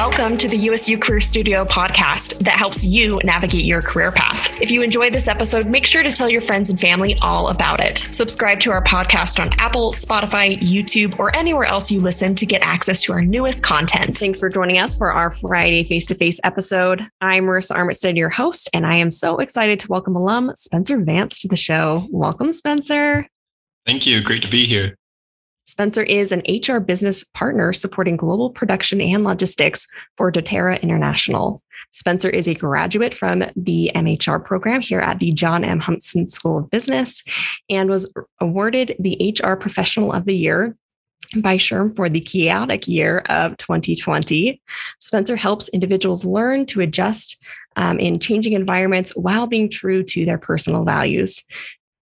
Welcome to the USU Career Studio podcast that helps you navigate your career path. If you enjoyed this episode, make sure to tell your friends and family all about it. Subscribe to our podcast on Apple, Spotify, YouTube, or anywhere else you listen to get access to our newest content. Thanks for joining us for our Friday face to face episode. I'm Marissa Armitstead, your host, and I am so excited to welcome alum Spencer Vance to the show. Welcome, Spencer. Thank you. Great to be here. Spencer is an HR business partner supporting global production and logistics for doTERRA International. Spencer is a graduate from the MHR program here at the Jon M. Huntsman School of Business and was awarded the HR Professional of the Year by SHRM for the chaotic year of 2020. Spencer helps individuals learn to adjust um, in changing environments while being true to their personal values.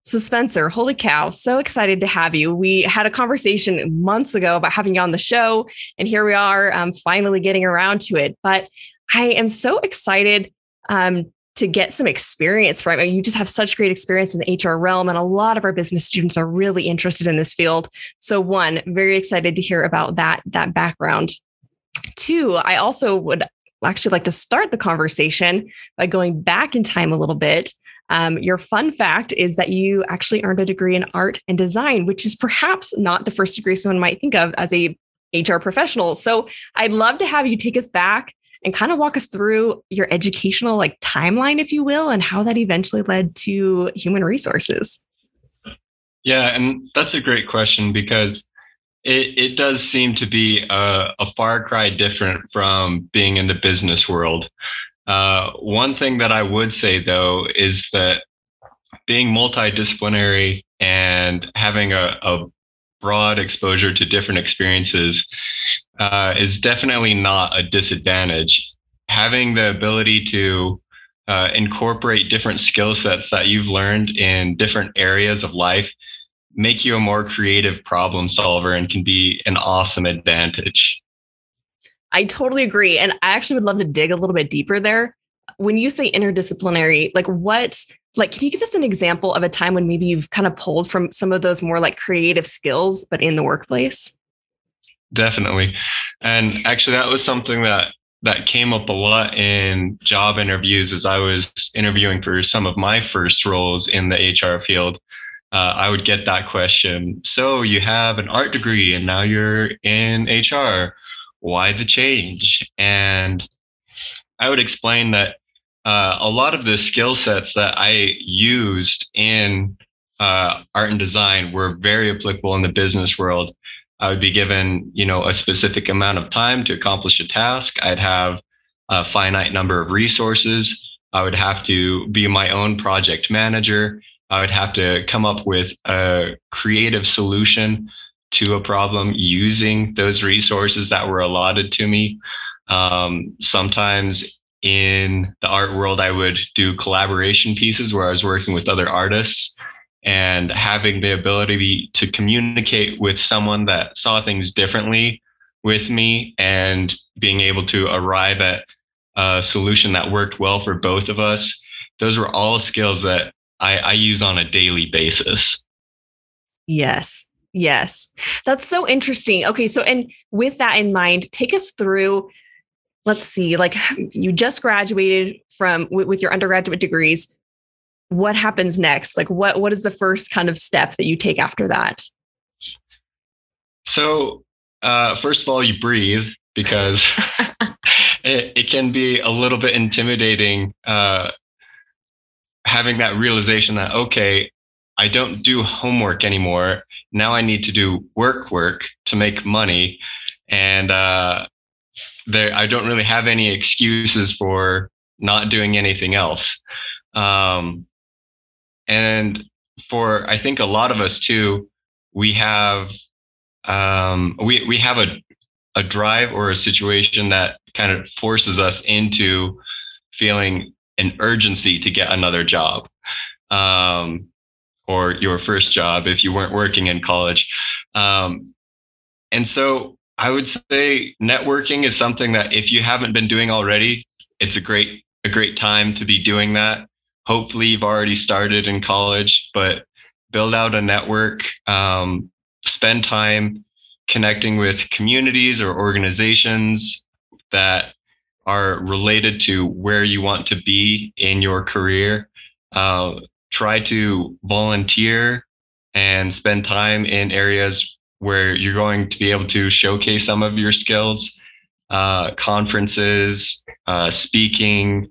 So, Spencer, holy cow, so excited to have you. We had a conversation months ago about having you on the show, and here we are um, finally getting around to it. But I am so excited um, to get some experience from it. You just have such great experience in the HR realm, and a lot of our business students are really interested in this field. So, one, very excited to hear about that, that background. Two, I also would actually like to start the conversation by going back in time a little bit um, your fun fact is that you actually earned a degree in art and design, which is perhaps not the first degree someone might think of as a HR professional. So I'd love to have you take us back and kind of walk us through your educational like timeline, if you will, and how that eventually led to human resources. Yeah, and that's a great question because it, it does seem to be a, a far cry different from being in the business world. Uh, one thing that I would say though is that being multidisciplinary and having a, a broad exposure to different experiences uh, is definitely not a disadvantage. Having the ability to uh, incorporate different skill sets that you've learned in different areas of life make you a more creative problem solver and can be an awesome advantage. I totally agree. And I actually would love to dig a little bit deeper there. When you say interdisciplinary, like what, like, can you give us an example of a time when maybe you've kind of pulled from some of those more like creative skills, but in the workplace? Definitely. And actually, that was something that that came up a lot in job interviews as I was interviewing for some of my first roles in the HR field. Uh, I would get that question. So you have an art degree and now you're in HR why the change? And I would explain that uh, a lot of the skill sets that I used in uh, art and design were very applicable in the business world. I would be given, you know, a specific amount of time to accomplish a task. I'd have a finite number of resources. I would have to be my own project manager. I would have to come up with a creative solution to a problem using those resources that were allotted to me. Um, sometimes in the art world, I would do collaboration pieces where I was working with other artists and having the ability to communicate with someone that saw things differently with me and being able to arrive at a solution that worked well for both of us. Those were all skills that I, I use on a daily basis. Yes. Yes. That's so interesting. Okay. So, and with that in mind, take us through, let's see, like you just graduated from with your undergraduate degrees. What happens next? Like what, what is the first kind of step that you take after that? So, uh, first of all, you breathe because it, it can be a little bit intimidating, uh, having that realization that, okay, I don't do homework anymore. Now I need to do work work to make money. And uh, there, I don't really have any excuses for not doing anything else. Um, and for I think a lot of us too, we have um, we we have a a drive or a situation that kind of forces us into feeling an urgency to get another job. Um, or your first job if you weren't working in college. Um, and so I would say networking is something that if you haven't been doing already, it's a great a great time to be doing that. Hopefully, you've already started in college, but build out a network. Um, spend time connecting with communities or organizations that are related to where you want to be in your career. Uh, try to volunteer and spend time in areas where you're going to be able to showcase some of your skills, uh, conferences, uh, speaking,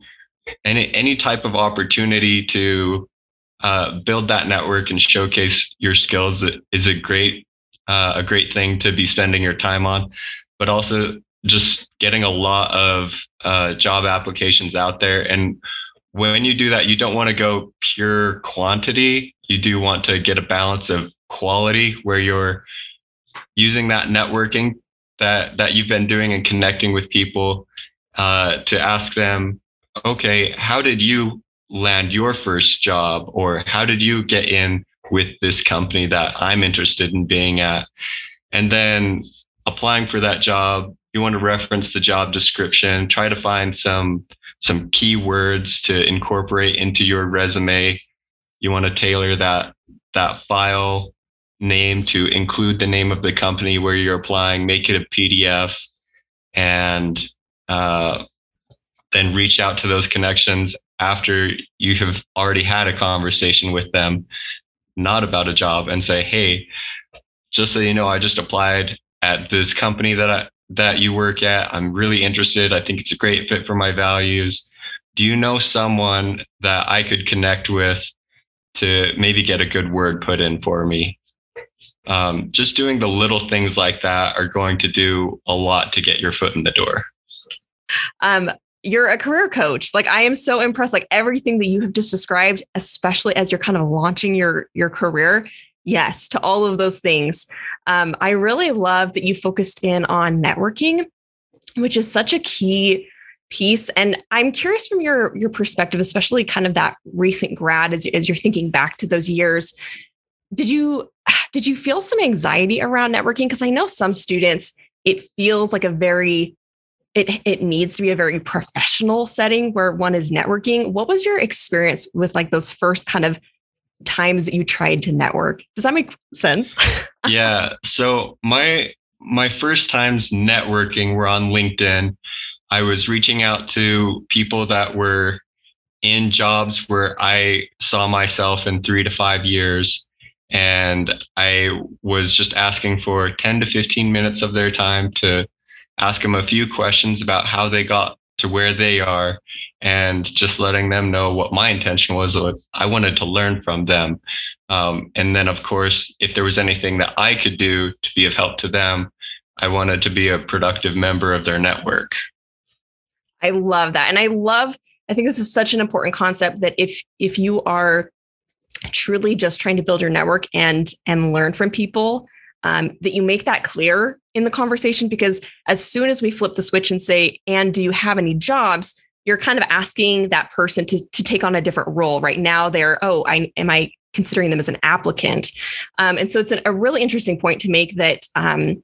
any any type of opportunity to uh, build that network and showcase your skills is a great uh, a great thing to be spending your time on. But also just getting a lot of uh, job applications out there and when you do that, you don't want to go pure quantity. You do want to get a balance of quality where you're using that networking that that you've been doing and connecting with people uh, to ask them, okay, how did you land your first job, or how did you get in with this company that I'm interested in being at, and then applying for that job. You want to reference the job description, try to find some some keywords to incorporate into your resume. You want to tailor that that file name to include the name of the company where you're applying, make it a PDF, and uh, then reach out to those connections after you have already had a conversation with them, not about a job, and say, "Hey, just so you know, I just applied at this company that I that you work at. I'm really interested. I think it's a great fit for my values. Do you know someone that I could connect with to maybe get a good word put in for me? Um, just doing the little things like that are going to do a lot to get your foot in the door. Um, you're a career coach. Like I am so impressed. Like everything that you have just described, especially as you're kind of launching your your career, yes to all of those things. Um, I really love that you focused in on networking, which is such a key piece. And I'm curious from your your perspective, especially kind of that recent grad, as, as you're thinking back to those years. Did you did you feel some anxiety around networking? Because I know some students, it feels like a very it, it needs to be a very professional setting where one is networking. What was your experience with like those first kind of times that you tried to network. Does that make sense? yeah. So my my first times networking were on LinkedIn. I was reaching out to people that were in jobs where I saw myself in 3 to 5 years and I was just asking for 10 to 15 minutes of their time to ask them a few questions about how they got to where they are and just letting them know what my intention was. what I wanted to learn from them. Um, and then, of course, if there was anything that I could do to be of help to them, I wanted to be a productive member of their network. I love that. And I love, I think this is such an important concept that if if you are truly just trying to build your network and and learn from people, um, that you make that clear in the conversation because as soon as we flip the switch and say, and do you have any jobs? You're kind of asking that person to, to take on a different role. Right now, they're, oh, I am I considering them as an applicant? Um, and so it's an, a really interesting point to make that um,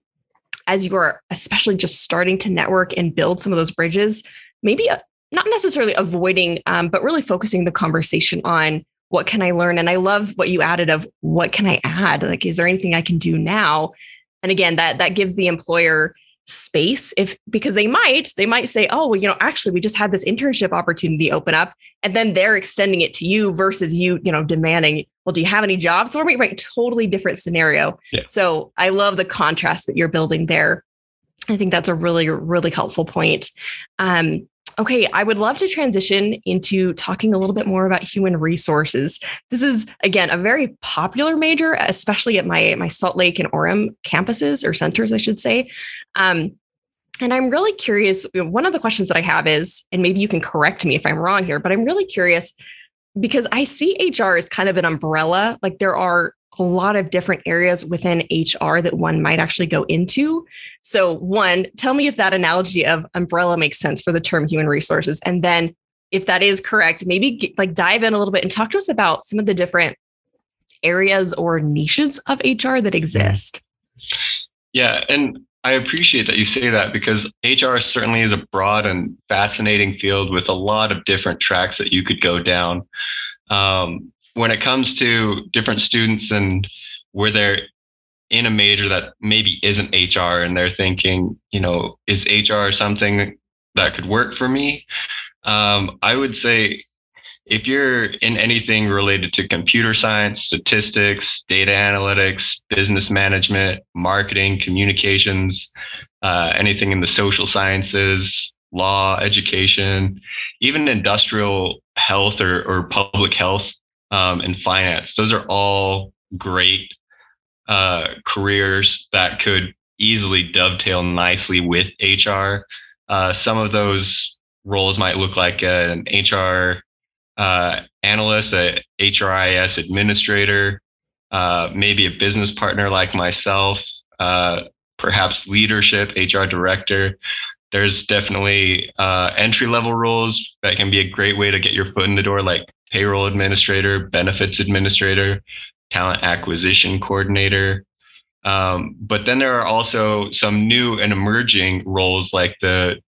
as you are especially just starting to network and build some of those bridges, maybe uh, not necessarily avoiding, um, but really focusing the conversation on what can I learn? And I love what you added of what can I add? Like, is there anything I can do now? And again, that that gives the employer space if because they might they might say oh well you know actually we just had this internship opportunity open up and then they're extending it to you versus you you know demanding well do you have any jobs? So we're right totally different scenario. Yeah. so i love the contrast that you're building there. I think that's a really really helpful point. Um Okay, I would love to transition into talking a little bit more about human resources. This is again a very popular major, especially at my my Salt Lake and Orem campuses or centers, I should say. Um, and I'm really curious. One of the questions that I have is, and maybe you can correct me if I'm wrong here, but I'm really curious because I see HR as kind of an umbrella. Like there are a lot of different areas within HR that one might actually go into. So, one, tell me if that analogy of umbrella makes sense for the term human resources. And then, if that is correct, maybe get, like dive in a little bit and talk to us about some of the different areas or niches of HR that exist. Yeah. And I appreciate that you say that because HR certainly is a broad and fascinating field with a lot of different tracks that you could go down. Um, when it comes to different students and where they're in a major that maybe isn't HR and they're thinking, you know, is HR something that could work for me. Um, I would say if you're in anything related to computer science, statistics, data analytics, business management, marketing, communications, uh, anything in the social sciences, law, education, even industrial health or, or public health um, and finance, those are all great uh, careers that could easily dovetail nicely with HR. Uh, some of those roles might look like an HR uh, analyst, a HRIS administrator, uh, maybe a business partner like myself, uh, perhaps leadership, HR director. There's definitely uh, entry level roles that can be a great way to get your foot in the door, like payroll administrator, benefits administrator, talent acquisition coordinator. Um, but then there are also some new and emerging roles like the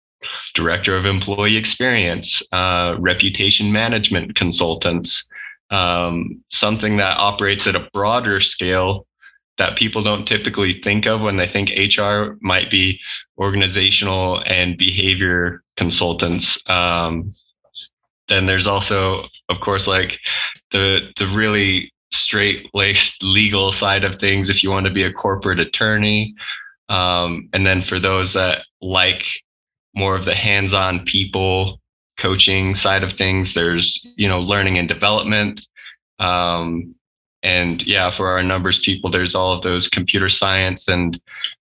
director of employee experience, uh, reputation management consultants, um, something that operates at a broader scale that people don't typically think of when they think HR might be organizational and behavior consultants. Um, then there's also, of course, like the the really straight laced legal side of things. If you want to be a corporate attorney, um, and then for those that like more of the hands-on people coaching side of things there's you know learning and development um, and yeah for our numbers people there's all of those computer science and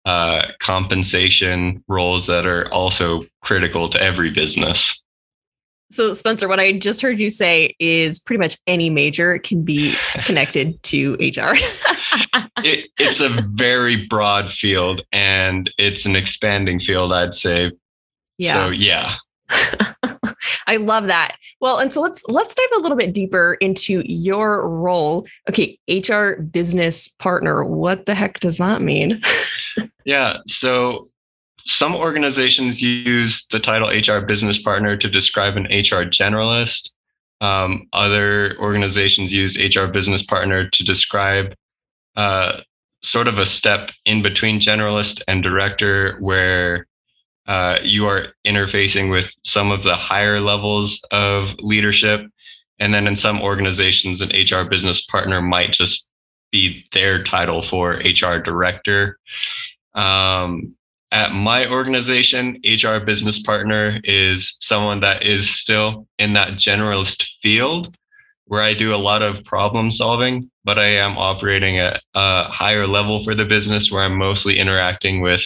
uh, compensation roles that are also critical to every business so spencer what i just heard you say is pretty much any major can be connected to hr it, it's a very broad field and it's an expanding field i'd say yeah. So yeah. I love that. Well, and so let's let's dive a little bit deeper into your role. Okay, HR business partner. What the heck does that mean? yeah, so some organizations use the title HR business partner to describe an HR generalist. Um, other organizations use HR business partner to describe uh, sort of a step in between generalist and director, where uh, you are interfacing with some of the higher levels of leadership. And then in some organizations, an HR business partner might just be their title for HR director. Um, at my organization, HR business partner is someone that is still in that generalist field where I do a lot of problem solving, but I am operating at a higher level for the business where I'm mostly interacting with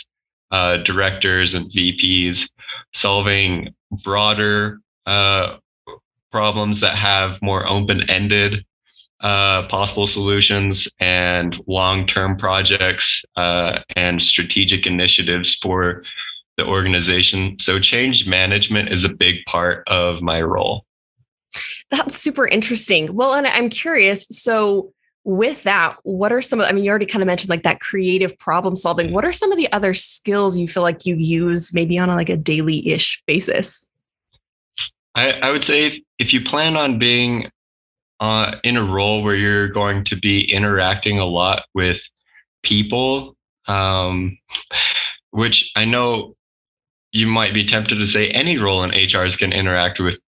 uh, directors and VPs, solving broader uh, problems that have more open ended uh, possible solutions and long term projects uh, and strategic initiatives for the organization. So, change management is a big part of my role. That's super interesting. Well, and I'm curious. So, with that, what are some of, I mean, you already kind of mentioned like that creative problem solving. What are some of the other skills you feel like you use maybe on a, like a daily ish basis? I, I would say if, if you plan on being uh, in a role where you're going to be interacting a lot with people, um, which I know you might be tempted to say any role in HR is going to interact with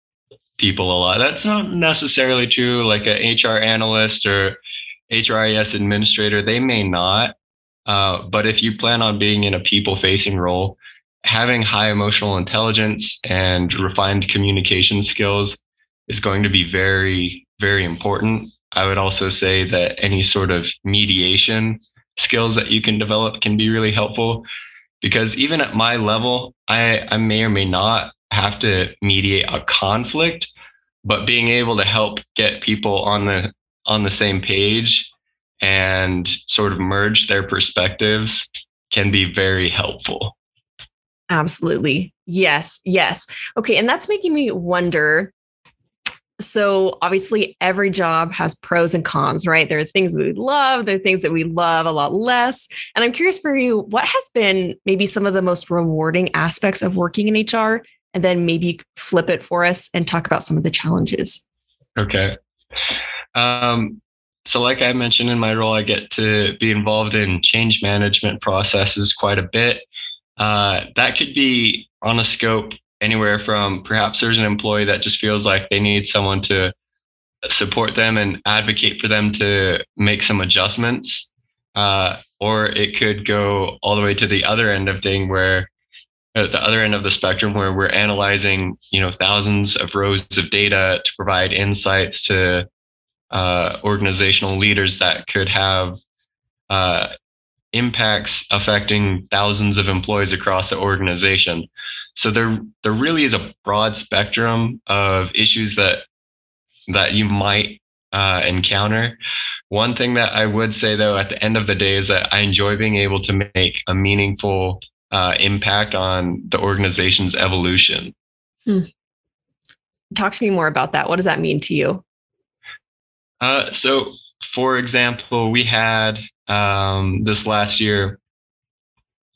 people a lot. That's not necessarily true. Like an HR analyst or HRIS administrator, they may not. Uh, but if you plan on being in a people facing role, having high emotional intelligence and refined communication skills is going to be very, very important. I would also say that any sort of mediation skills that you can develop can be really helpful because even at my level, I, I may or may not have to mediate a conflict, but being able to help get people on the on the same page and sort of merge their perspectives can be very helpful. Absolutely. Yes. Yes. Okay. And that's making me wonder. So, obviously, every job has pros and cons, right? There are things we love, there are things that we love a lot less. And I'm curious for you, what has been maybe some of the most rewarding aspects of working in HR? And then maybe flip it for us and talk about some of the challenges. Okay. Um, so, like I mentioned in my role, I get to be involved in change management processes quite a bit. Uh, that could be on a scope anywhere from perhaps there's an employee that just feels like they need someone to support them and advocate for them to make some adjustments. Uh, or it could go all the way to the other end of thing where at the other end of the spectrum where we're analyzing you know thousands of rows of data to provide insights to uh, organizational leaders that could have uh, impacts affecting thousands of employees across the organization so there there really is a broad spectrum of issues that that you might uh, encounter. One thing that I would say though, at the end of the day, is that I enjoy being able to make a meaningful uh, impact on the organization's evolution. Hmm. Talk to me more about that. What does that mean to you? Uh, so, for example, we had um, this last year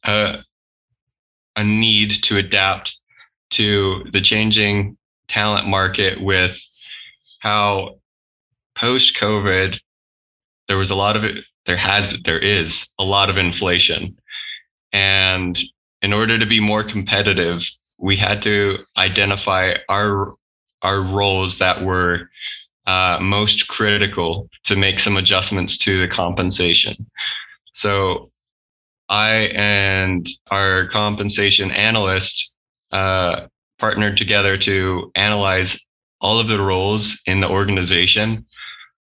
uh, a need to adapt to the changing talent market with how post COVID, there was a lot of it, there has, there is a lot of inflation. And in order to be more competitive, we had to identify our our roles that were uh, most critical to make some adjustments to the compensation. So I and our compensation analyst uh, partnered together to analyze all of the roles in the organization,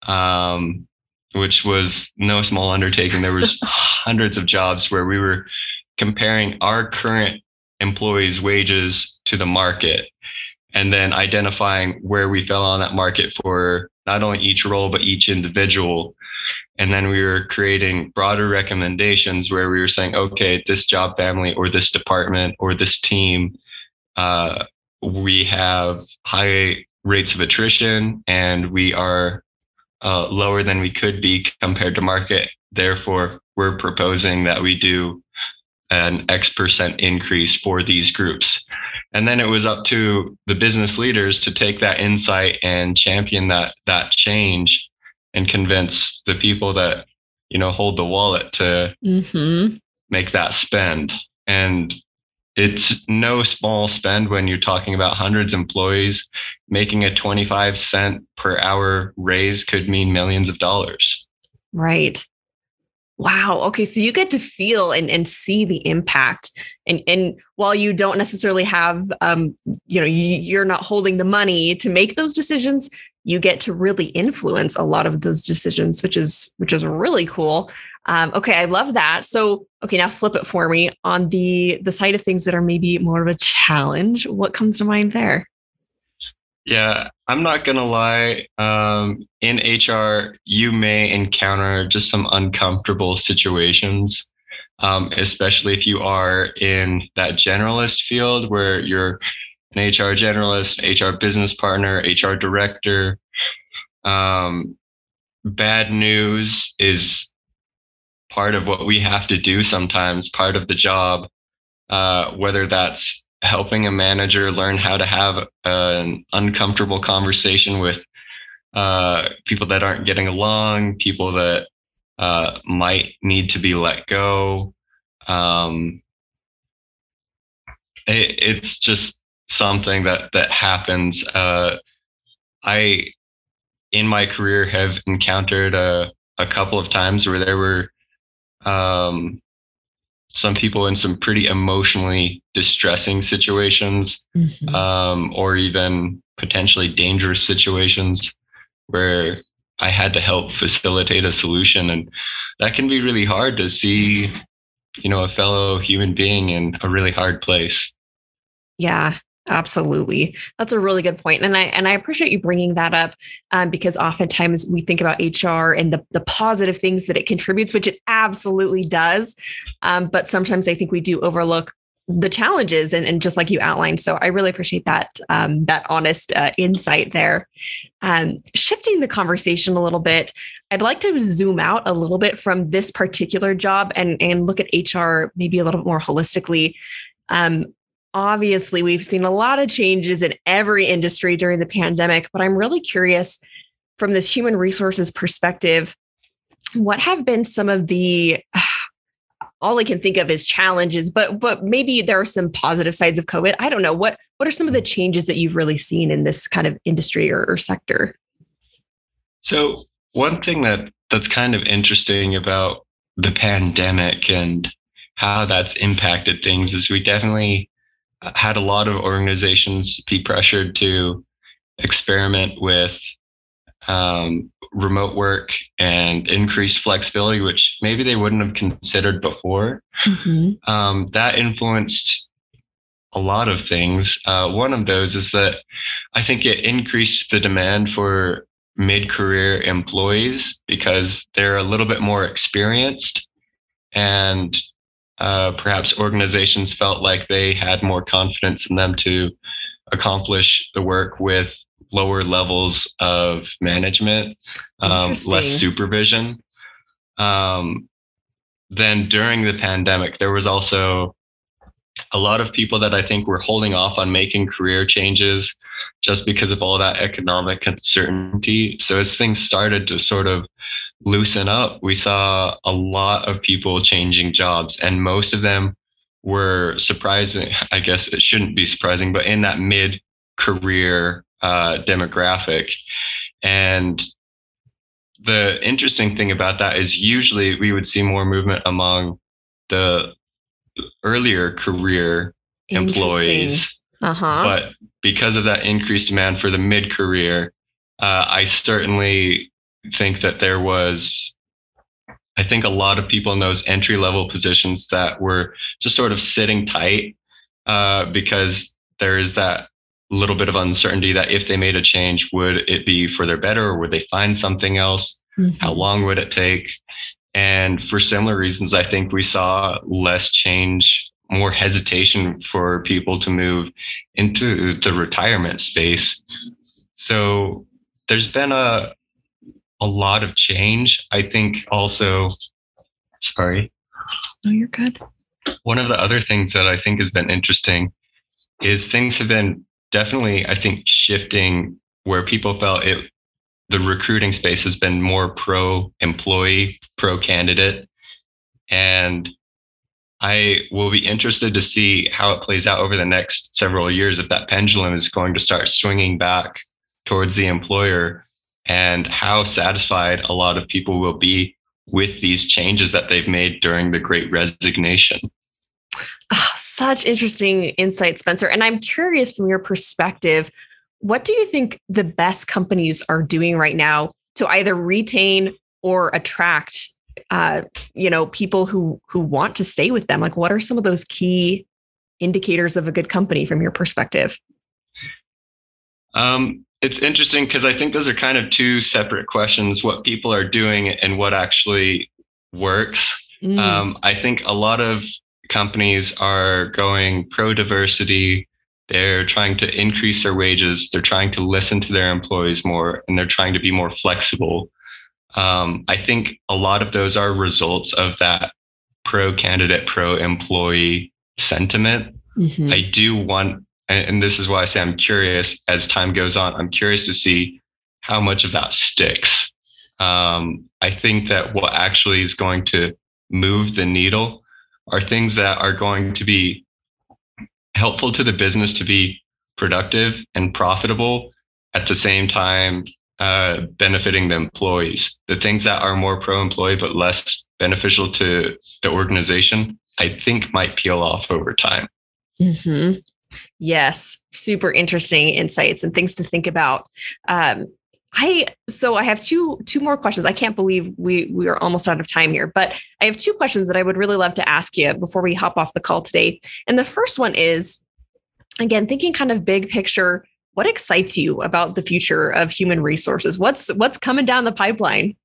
um, which was no small undertaking. There was hundreds of jobs where we were comparing our current employees' wages to the market, and then identifying where we fell on that market for not only each role but each individual. And then we were creating broader recommendations where we were saying, okay, this job family or this department or this team, uh, we have high rates of attrition and we are uh, lower than we could be compared to market. Therefore, we're proposing that we do an X percent increase for these groups. And then it was up to the business leaders to take that insight and champion that that change and convince the people that you know hold the wallet to mm-hmm. make that spend. And it's no small spend when you're talking about hundreds of employees. Making a 25 cent per hour raise could mean millions of dollars. Right. Wow. Okay so you get to feel and, and see the impact. And and while you don't necessarily have um you know you, you're not holding the money to make those decisions you get to really influence a lot of those decisions which is which is really cool um, okay, I love that. So, okay, now flip it for me on the the side of things that are maybe more of a challenge. What comes to mind there? Yeah, I'm not gonna lie. Um, in HR, you may encounter just some uncomfortable situations, um, especially if you are in that generalist field where you're an HR generalist, HR business partner, HR director. Um, bad news is part of what we have to do sometimes, part of the job, uh, whether that's helping a manager learn how to have an uncomfortable conversation with uh, people that aren't getting along, people that uh, might need to be let go. Um, it, it's just something that that happens. Uh, I, in my career, have encountered a a couple of times where there were um, some people in some pretty emotionally distressing situations mm-hmm. um, or even potentially dangerous situations where I had to help facilitate a solution. And that can be really hard to see, you know, a fellow human being in a really hard place. Yeah. Absolutely. That's a really good point. And I and I appreciate you bringing that up um, because oftentimes we think about HR and the, the positive things that it contributes, which it absolutely does. Um, but sometimes I think we do overlook the challenges and, and just like you outlined. So I really appreciate that um, that honest uh, insight there. Um, shifting the conversation a little bit, I'd like to zoom out a little bit from this particular job and, and look at HR maybe a little bit more holistically. Um, obviously we've seen a lot of changes in every industry during the pandemic, but I'm really curious from this human resources perspective, what have been some of the all I can think of is challenges, but but maybe there are some positive sides of COVID. I don't know. What what are some of the changes that you've really seen in this kind of industry or, or sector? So one thing that that's kind of interesting about the pandemic and how that's impacted things is we definitely had a lot of organizations be pressured to experiment with um, remote work and increased flexibility, which maybe they wouldn't have considered before. Mm-hmm. Um, that influenced a lot of things. Uh, one of those is that I think it increased the demand for mid career employees because they're a little bit more experienced and uh, perhaps organizations felt like they had more confidence in them to accomplish the work with lower levels of management, um, less supervision. Um, then during the pandemic, there was also a lot of people that I think were holding off on making career changes just because of all that economic uncertainty. So as things started to sort of loosen up, we saw a lot of people changing jobs, and most of them were surprising. I guess it shouldn't be surprising, but in that mid career uh, demographic. And the interesting thing about that is usually we would see more movement among the earlier career employees. Uh-huh. But because of that increased demand for the mid career, uh, I certainly think that there was, I think a lot of people in those entry level positions that were just sort of sitting tight uh, because there is that little bit of uncertainty that if they made a change, would it be for their better or would they find something else? Mm-hmm. How long would it take? And for similar reasons, I think we saw less change, more hesitation for people to move into the retirement space. So there's been a a lot of change. I think also, sorry. No, you're good. One of the other things that I think has been interesting is things have been definitely, I think, shifting where people felt it the recruiting space has been more pro employee, pro candidate. And I will be interested to see how it plays out over the next several years if that pendulum is going to start swinging back towards the employer and how satisfied a lot of people will be with these changes that they've made during the great resignation. Oh, such interesting insight, Spencer. And I'm curious from your perspective, what do you think the best companies are doing right now to either retain or attract uh, you know, people who who want to stay with them? Like what are some of those key indicators of a good company from your perspective? Um, it's interesting because I think those are kind of two separate questions what people are doing and what actually works. Mm. Um, I think a lot of companies are going pro diversity. They're trying to increase their wages. They're trying to listen to their employees more and they're trying to be more flexible. Um, I think a lot of those are results of that pro candidate, pro employee sentiment. Mm-hmm. I do want, and this is why I say I'm curious as time goes on, I'm curious to see how much of that sticks. Um, I think that what actually is going to move the needle are things that are going to be helpful to the business to be productive and profitable at the same time uh, benefiting the employees. The things that are more pro employee but less beneficial to the organization, I think might peel off over time. Mm-hmm. Yes, super interesting insights and things to think about. Um, I so I have two two more questions. I can't believe we we are almost out of time here, but I have two questions that I would really love to ask you before we hop off the call today. And the first one is again thinking kind of big picture, what excites you about the future of human resources? What's what's coming down the pipeline?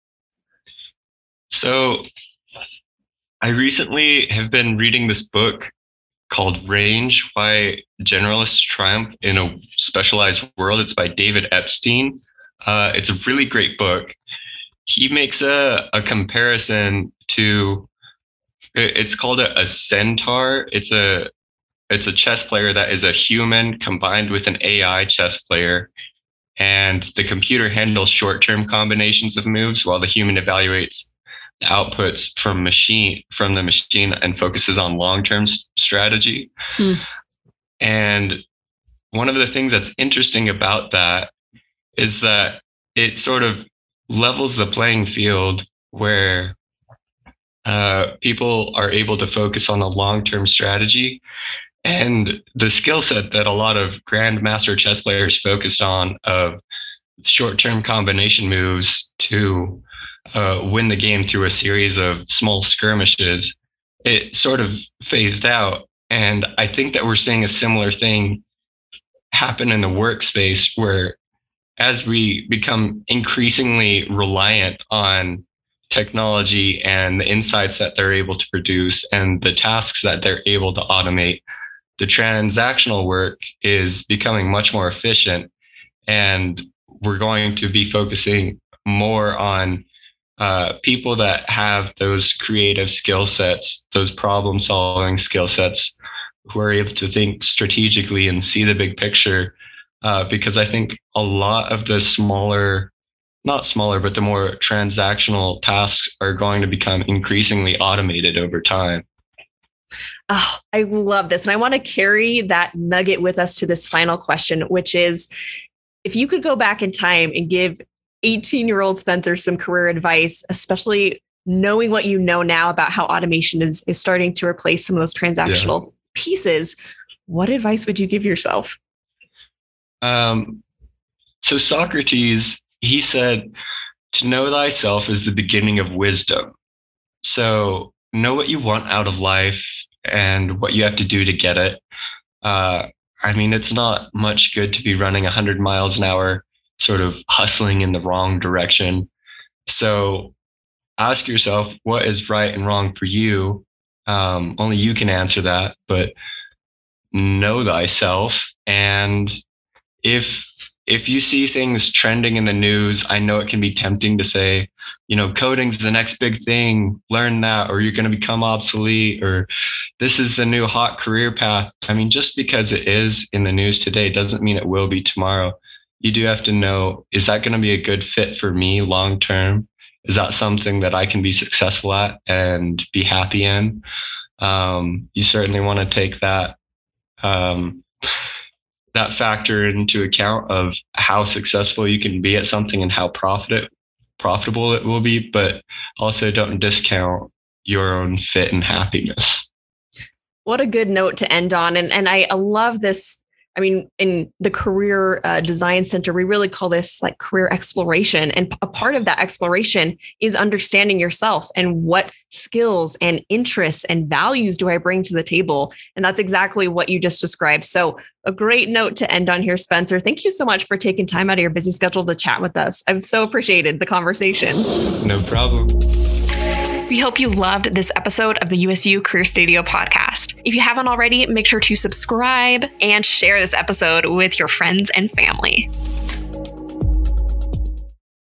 So I recently have been reading this book called Range Why Generalists Triumph in a Specialized World. It's by David Epstein. Uh, it's a really great book. He makes a, a comparison to it's called a, a centaur. It's a it's a chess player that is a human combined with an AI chess player. And the computer handles short term combinations of moves while the human evaluates outputs from machine from the machine and focuses on long-term strategy. Hmm. And one of the things that's interesting about that is that it sort of levels the playing field where uh, people are able to focus on the long-term strategy and the skill set that a lot of grandmaster chess players focus on of short-term combination moves to uh, win the game through a series of small skirmishes it sort of phased out and i think that we're seeing a similar thing happen in the workspace where as we become increasingly reliant on technology and the insights that they're able to produce and the tasks that they're able to automate, the transactional work is becoming much more efficient. And we're going to be focusing more on uh, people that have those creative skill sets, those problem solving skill sets, who are able to think strategically and see the big picture. Uh, because I think a lot of the smaller not smaller, but the more transactional tasks are going to become increasingly automated over time. Oh, I love this. And I want to carry that nugget with us to this final question, which is if you could go back in time and give 18 year old Spencer some career advice, especially knowing what you know now about how automation is, is starting to replace some of those transactional yeah. pieces, what advice would you give yourself? Um, so Socrates he said, To know thyself is the beginning of wisdom. So know what you want out of life and what you have to do to get it. Uh, I mean, it's not much good to be running 100 miles an hour, sort of hustling in the wrong direction. So ask yourself what is right and wrong for you. Um, only you can answer that, but know thyself. And if if you see things trending in the news, I know it can be tempting to say, you know, coding's the next big thing, learn that, or you're going to become obsolete, or this is the new hot career path. I mean, just because it is in the news today doesn't mean it will be tomorrow. You do have to know is that going to be a good fit for me long term? Is that something that I can be successful at and be happy in? Um, you certainly want to take that. Um, that factor into account of how successful you can be at something and how profit profitable it will be, but also don't discount your own fit and happiness. What a good note to end on. And and I love this I mean, in the Career uh, Design Center, we really call this like career exploration. And a part of that exploration is understanding yourself and what skills and interests and values do I bring to the table. And that's exactly what you just described. So, a great note to end on here, Spencer. Thank you so much for taking time out of your busy schedule to chat with us. I've so appreciated the conversation. No problem. We hope you loved this episode of the USU Career Studio podcast. If you haven't already, make sure to subscribe and share this episode with your friends and family.